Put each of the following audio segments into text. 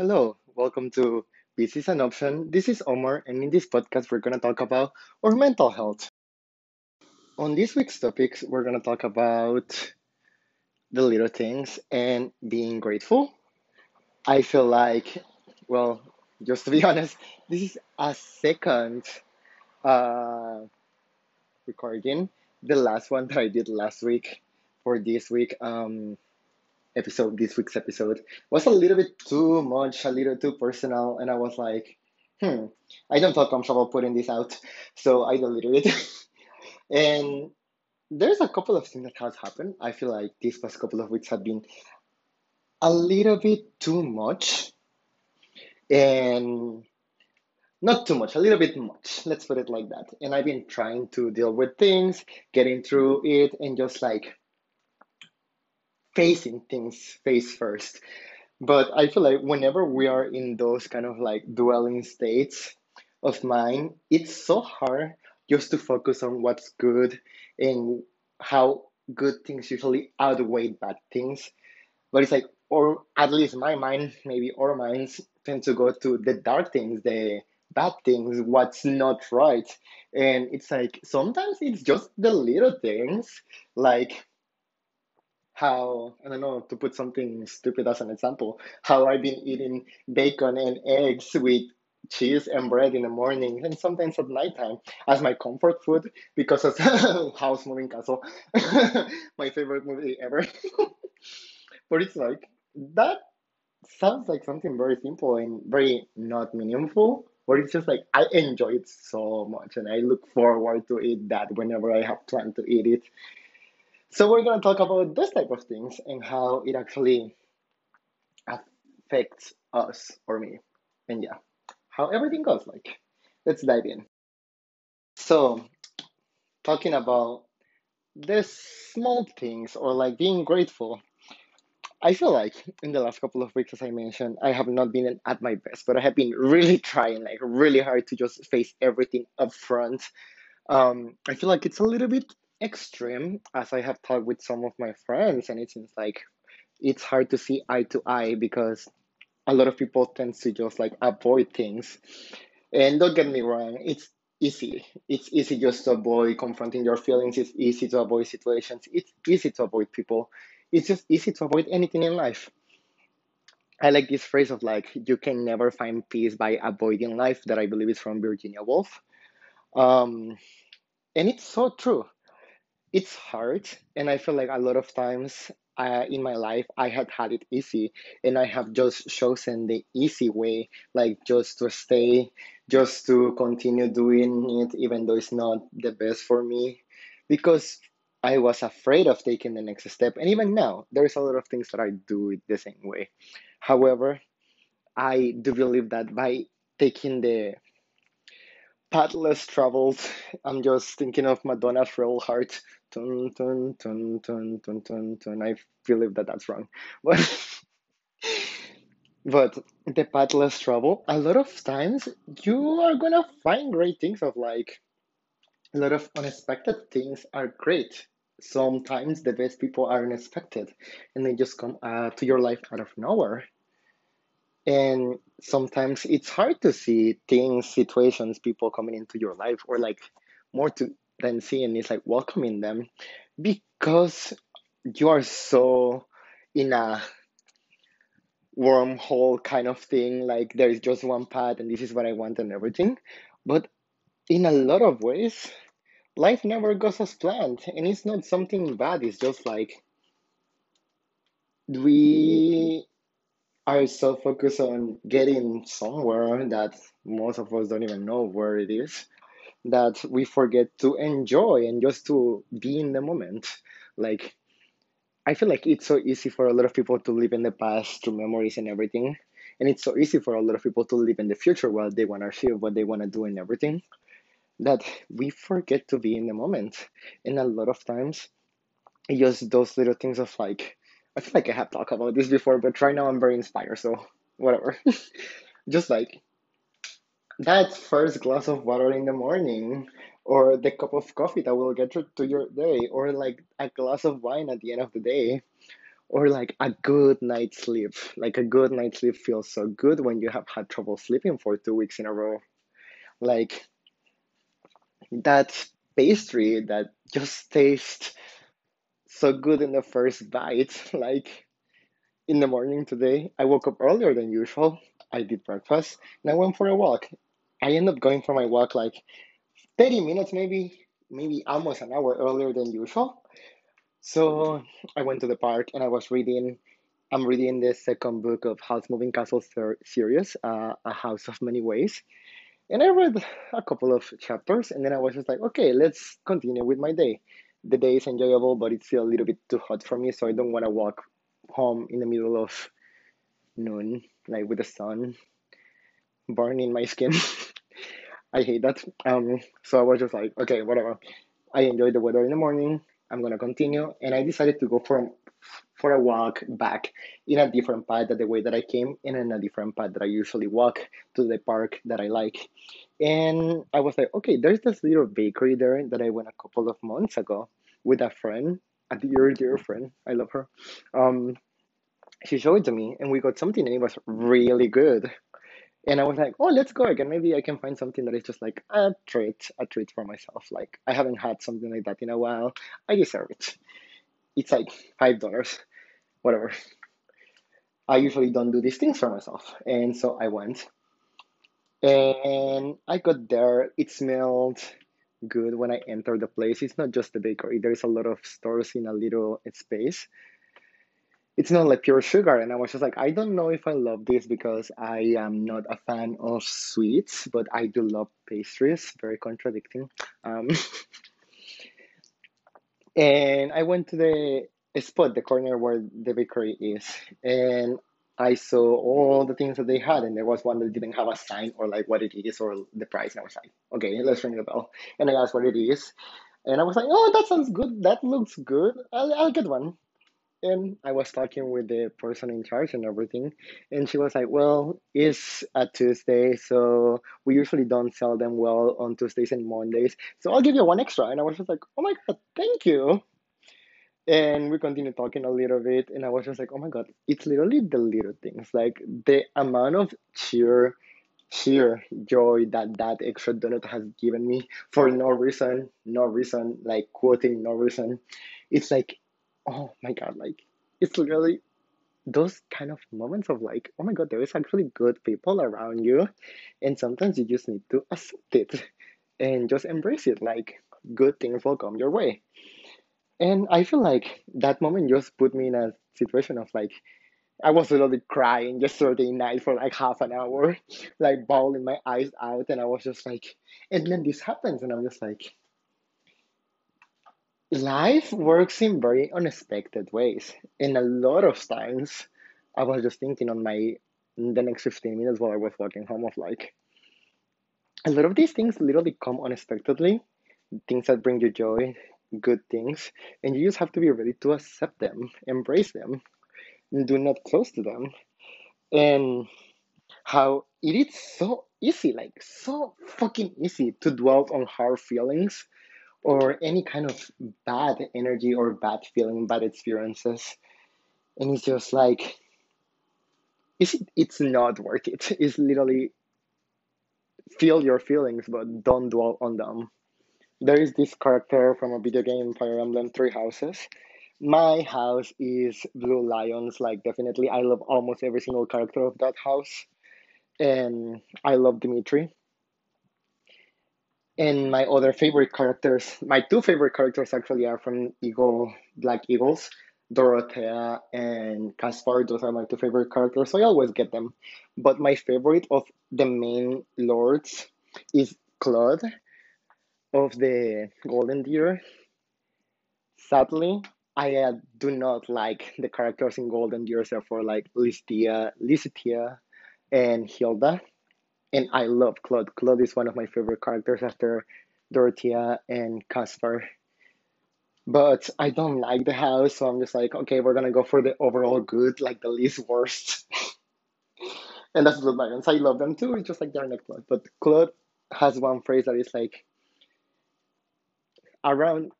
Hello, welcome to This is an Option. This is Omar, and in this podcast, we're going to talk about our mental health. On this week's topics, we're going to talk about the little things and being grateful. I feel like, well, just to be honest, this is a second uh, recording. The last one that I did last week for this week. Um, episode, this week's episode, was a little bit too much, a little too personal, and I was like, hmm, I don't feel comfortable putting this out, so I deleted it. and there's a couple of things that has happened. I feel like these past couple of weeks have been a little bit too much, and not too much, a little bit much. Let's put it like that. And I've been trying to deal with things, getting through it, and just like facing things face first. But I feel like whenever we are in those kind of like dwelling states of mind, it's so hard just to focus on what's good and how good things usually outweigh bad things. But it's like, or at least my mind, maybe our minds tend to go to the dark things, the bad things, what's not right. And it's like sometimes it's just the little things, like how I don't know to put something stupid as an example, how I've been eating bacon and eggs with cheese and bread in the morning and sometimes at nighttime as my comfort food because of Howl's Moving Castle, my favorite movie ever. but it's like that sounds like something very simple and very not meaningful. But it's just like I enjoy it so much and I look forward to eat that whenever I have time to eat it. So we're gonna talk about this type of things and how it actually affects us or me. And yeah, how everything goes like. Let's dive in. So talking about the small things or like being grateful. I feel like in the last couple of weeks, as I mentioned, I have not been at my best, but I have been really trying, like really hard to just face everything up front. Um, I feel like it's a little bit extreme as I have talked with some of my friends, and it seems like it's hard to see eye to eye because a lot of people tend to just like avoid things. And don't get me wrong, it's easy. It's easy just to avoid confronting your feelings. It's easy to avoid situations. It's easy to avoid people. It's just easy to avoid anything in life. I like this phrase of like, you can never find peace by avoiding life, that I believe is from Virginia Woolf. Um, and it's so true it's hard and i feel like a lot of times uh, in my life i had had it easy and i have just chosen the easy way like just to stay just to continue doing it even though it's not the best for me because i was afraid of taking the next step and even now there's a lot of things that i do it the same way. However i do believe that by taking the path less traveled i'm just thinking of madonna's rebel heart Tun, tun, tun, tun, tun, tun, tun. I believe that that's wrong. But, but the path less travel, a lot of times you are gonna find great things of like a lot of unexpected things are great. Sometimes the best people are unexpected and they just come uh, to your life out of nowhere. And sometimes it's hard to see things, situations, people coming into your life, or like more to than seeing is like welcoming them because you are so in a wormhole kind of thing like there is just one path and this is what i want and everything. But in a lot of ways life never goes as planned and it's not something bad it's just like we are so focused on getting somewhere that most of us don't even know where it is that we forget to enjoy and just to be in the moment. Like, I feel like it's so easy for a lot of people to live in the past through memories and everything. And it's so easy for a lot of people to live in the future while they want to achieve what they want to do and everything that we forget to be in the moment. And a lot of times, just those little things of like, I feel like I have talked about this before, but right now I'm very inspired, so whatever. just like that first glass of water in the morning or the cup of coffee that will get you to your day or like a glass of wine at the end of the day or like a good night's sleep. Like a good night's sleep feels so good when you have had trouble sleeping for two weeks in a row. Like that pastry that just tastes so good in the first bite. Like in the morning today, I woke up earlier than usual. I did breakfast and I went for a walk. I end up going for my walk like 30 minutes, maybe, maybe almost an hour earlier than usual. So I went to the park and I was reading. I'm reading the second book of Howl's Moving Castle ser- series, uh, A House of Many Ways. And I read a couple of chapters and then I was just like, okay, let's continue with my day. The day is enjoyable, but it's still a little bit too hot for me, so I don't want to walk home in the middle of noon, like with the sun burning my skin. I hate that. Um, so I was just like, okay, whatever. I enjoyed the weather in the morning. I'm gonna continue, and I decided to go for for a walk back in a different path than the way that I came, and in a different path that I usually walk to the park that I like. And I was like, okay, there's this little bakery there that I went a couple of months ago with a friend, a dear dear friend. I love her. Um, she showed it to me, and we got something, and it was really good. And I was like, oh, let's go again. Maybe I can find something that is just like a treat, a treat for myself. Like I haven't had something like that in a while. I deserve it. It's like five dollars, whatever. I usually don't do these things for myself, and so I went. And I got there. It smelled good when I entered the place. It's not just the bakery. There's a lot of stores in a little space it's not like pure sugar. And I was just like, I don't know if I love this because I am not a fan of sweets, but I do love pastries. Very contradicting. Um, and I went to the spot, the corner where the bakery is, and I saw all the things that they had, and there was one that didn't have a sign or like what it is or the price. And I was like, okay, let's ring the bell. And I asked what it is, and I was like, oh, that sounds good. That looks good. I'll, I'll get one. And I was talking with the person in charge and everything, and she was like, "Well, it's a Tuesday, so we usually don't sell them well on Tuesdays and Mondays. So I'll give you one extra." And I was just like, "Oh my god, thank you!" And we continued talking a little bit, and I was just like, "Oh my god, it's literally the little things, like the amount of cheer, cheer, joy that that extra donut has given me for no reason, no reason, like quoting no reason. It's like oh my god, like it's literally those kind of moments of like, oh my god, there is actually good people around you, and sometimes you just need to accept it and just embrace it. Like good things will come your way. And I feel like that moment just put me in a situation of like I was literally crying yesterday night for like half an hour, like bawling my eyes out, and I was just like, and then this happens, and I'm just like, Life works in very unexpected ways. And a lot of times, I was just thinking on my the next 15 minutes while I was walking home of like, a lot of these things literally come unexpectedly, things that bring you joy, good things, and you just have to be ready to accept them, embrace them, and do not close to them. And how it is so easy, like so fucking easy to dwell on hard feelings or any kind of bad energy or bad feeling, bad experiences. And it's just like, is it, it's not worth it. It's literally feel your feelings, but don't dwell on them. There is this character from a video game, Fire Emblem Three Houses. My house is Blue Lions, like definitely. I love almost every single character of that house. And I love Dimitri and my other favorite characters, my two favorite characters actually are from Eagle, Black Eagles, Dorothea and Caspar. Those are my two favorite characters, so I always get them. But my favorite of the main lords is Claude of the Golden Deer. Sadly, I uh, do not like the characters in Golden Deer, except for like Lystia, Lysithea, and Hilda and I love Claude. Claude is one of my favorite characters after Dorothea and Caspar. But I don't like the house, so I'm just like, okay, we're gonna go for the overall good, like the least worst. and that's Blue Lions. I love them too. It's just like they're not Claude. But Claude has one phrase that is like around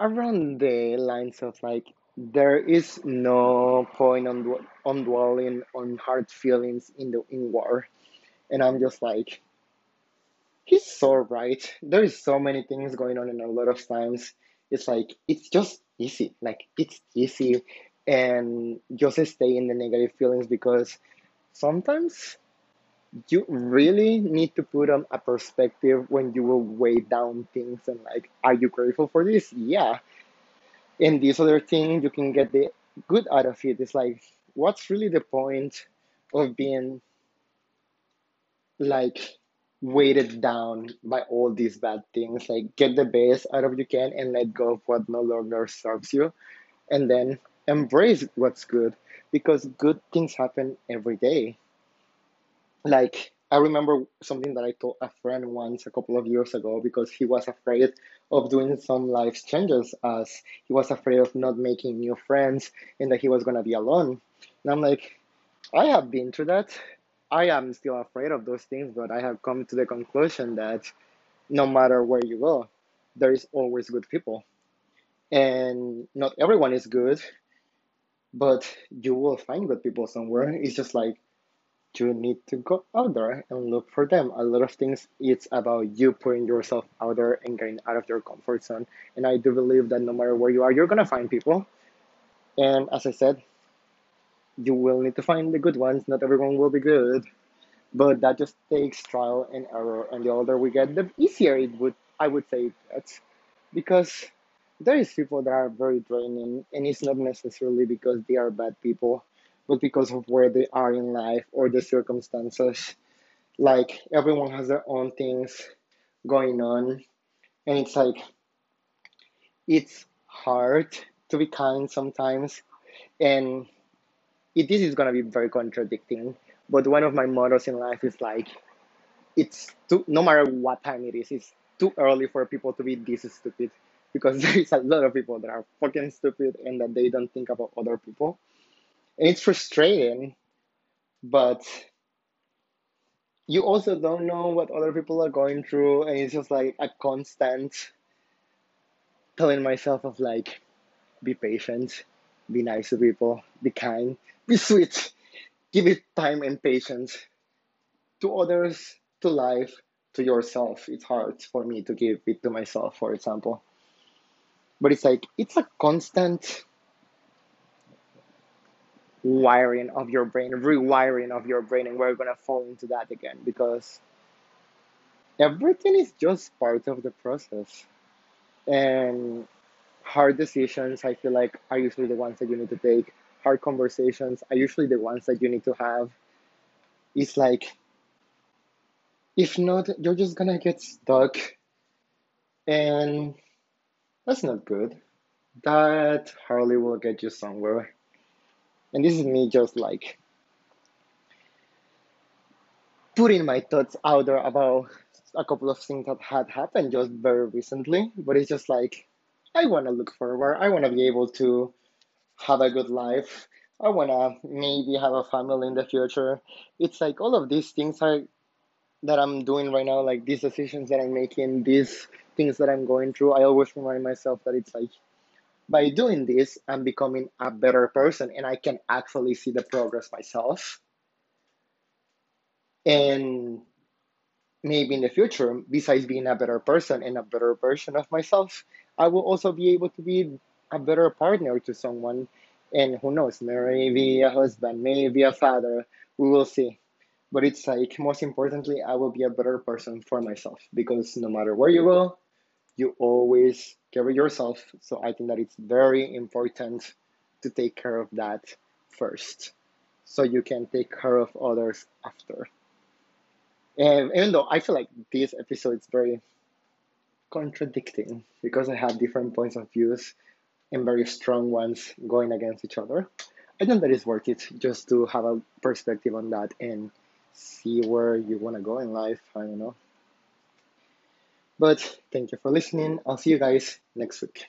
around the lines of like there is no point on on dwelling on hard feelings in the in war. And I'm just like, he's so right. There is so many things going on, and a lot of times it's like it's just easy. Like it's easy, and just stay in the negative feelings because sometimes you really need to put on a perspective when you will weigh down things and like, are you grateful for this? Yeah. And this other thing, you can get the good out of it. It's like, what's really the point of being like weighted down by all these bad things? Like, get the best out of you can and let go of what no longer serves you, and then embrace what's good because good things happen every day like I remember something that I told a friend once a couple of years ago because he was afraid of doing some life changes as he was afraid of not making new friends and that he was gonna be alone. And I'm like, I have been through that. I am still afraid of those things, but I have come to the conclusion that no matter where you go, there is always good people. And not everyone is good, but you will find good people somewhere. It's just like you need to go out there and look for them. A lot of things it's about you putting yourself out there and getting out of your comfort zone. And I do believe that no matter where you are, you're gonna find people. And as I said, you will need to find the good ones. Not everyone will be good, but that just takes trial and error. And the older we get, the easier it would I would say gets, because there is people that are very draining, and it's not necessarily because they are bad people, but because of where they are in life or the circumstances like everyone has their own things going on and it's like it's hard to be kind sometimes and it, this is going to be very contradicting but one of my mottos in life is like it's too no matter what time it is it's too early for people to be this stupid because there is a lot of people that are fucking stupid and that they don't think about other people. And it's frustrating but you also don't know what other people are going through and it's just like a constant telling myself of like be patient be nice to people be kind be sweet give it time and patience. To others to life to yourself. It's hard for me to give it to myself for example. But it's like it's a constant wiring of your brain rewiring of your brain and we're gonna fall into that again because everything is just part of the process. And hard decisions i feel like are usually the ones that you need to take hard conversations are usually the ones that you need to have. It's like if not you're just gonna get stuck. And that's not good. That hardly will get you somewhere. And this is me just like putting my thoughts out there about a couple of things that had happened just very recently. But it's just like i want to look forward. I want to be able to have a good life. I want to maybe have a family in the future. It's like all of these things are that I'm doing right now, like these decisions that I'm making, these things that I'm going through. I always remind myself that it's like by doing this, I'm becoming a better person and I can actually see the progress myself. And maybe in the future, besides being a better person and a better version of myself, I will also be able to be a better partner to someone. And who knows, maybe a husband, maybe a father. We will see. But it's like, most importantly, I will be a better person for myself because no matter where you go, you always carry yourself. So I think that it's very important to take care of that first so you can take care of others after. And even though I feel like this episode is very contradicting because I have different points of views and very strong ones going against each other, I think that it's worth it just to have a perspective on that and see where you want to go in life. I don't know. But thank you for listening. I'll see you guys next week.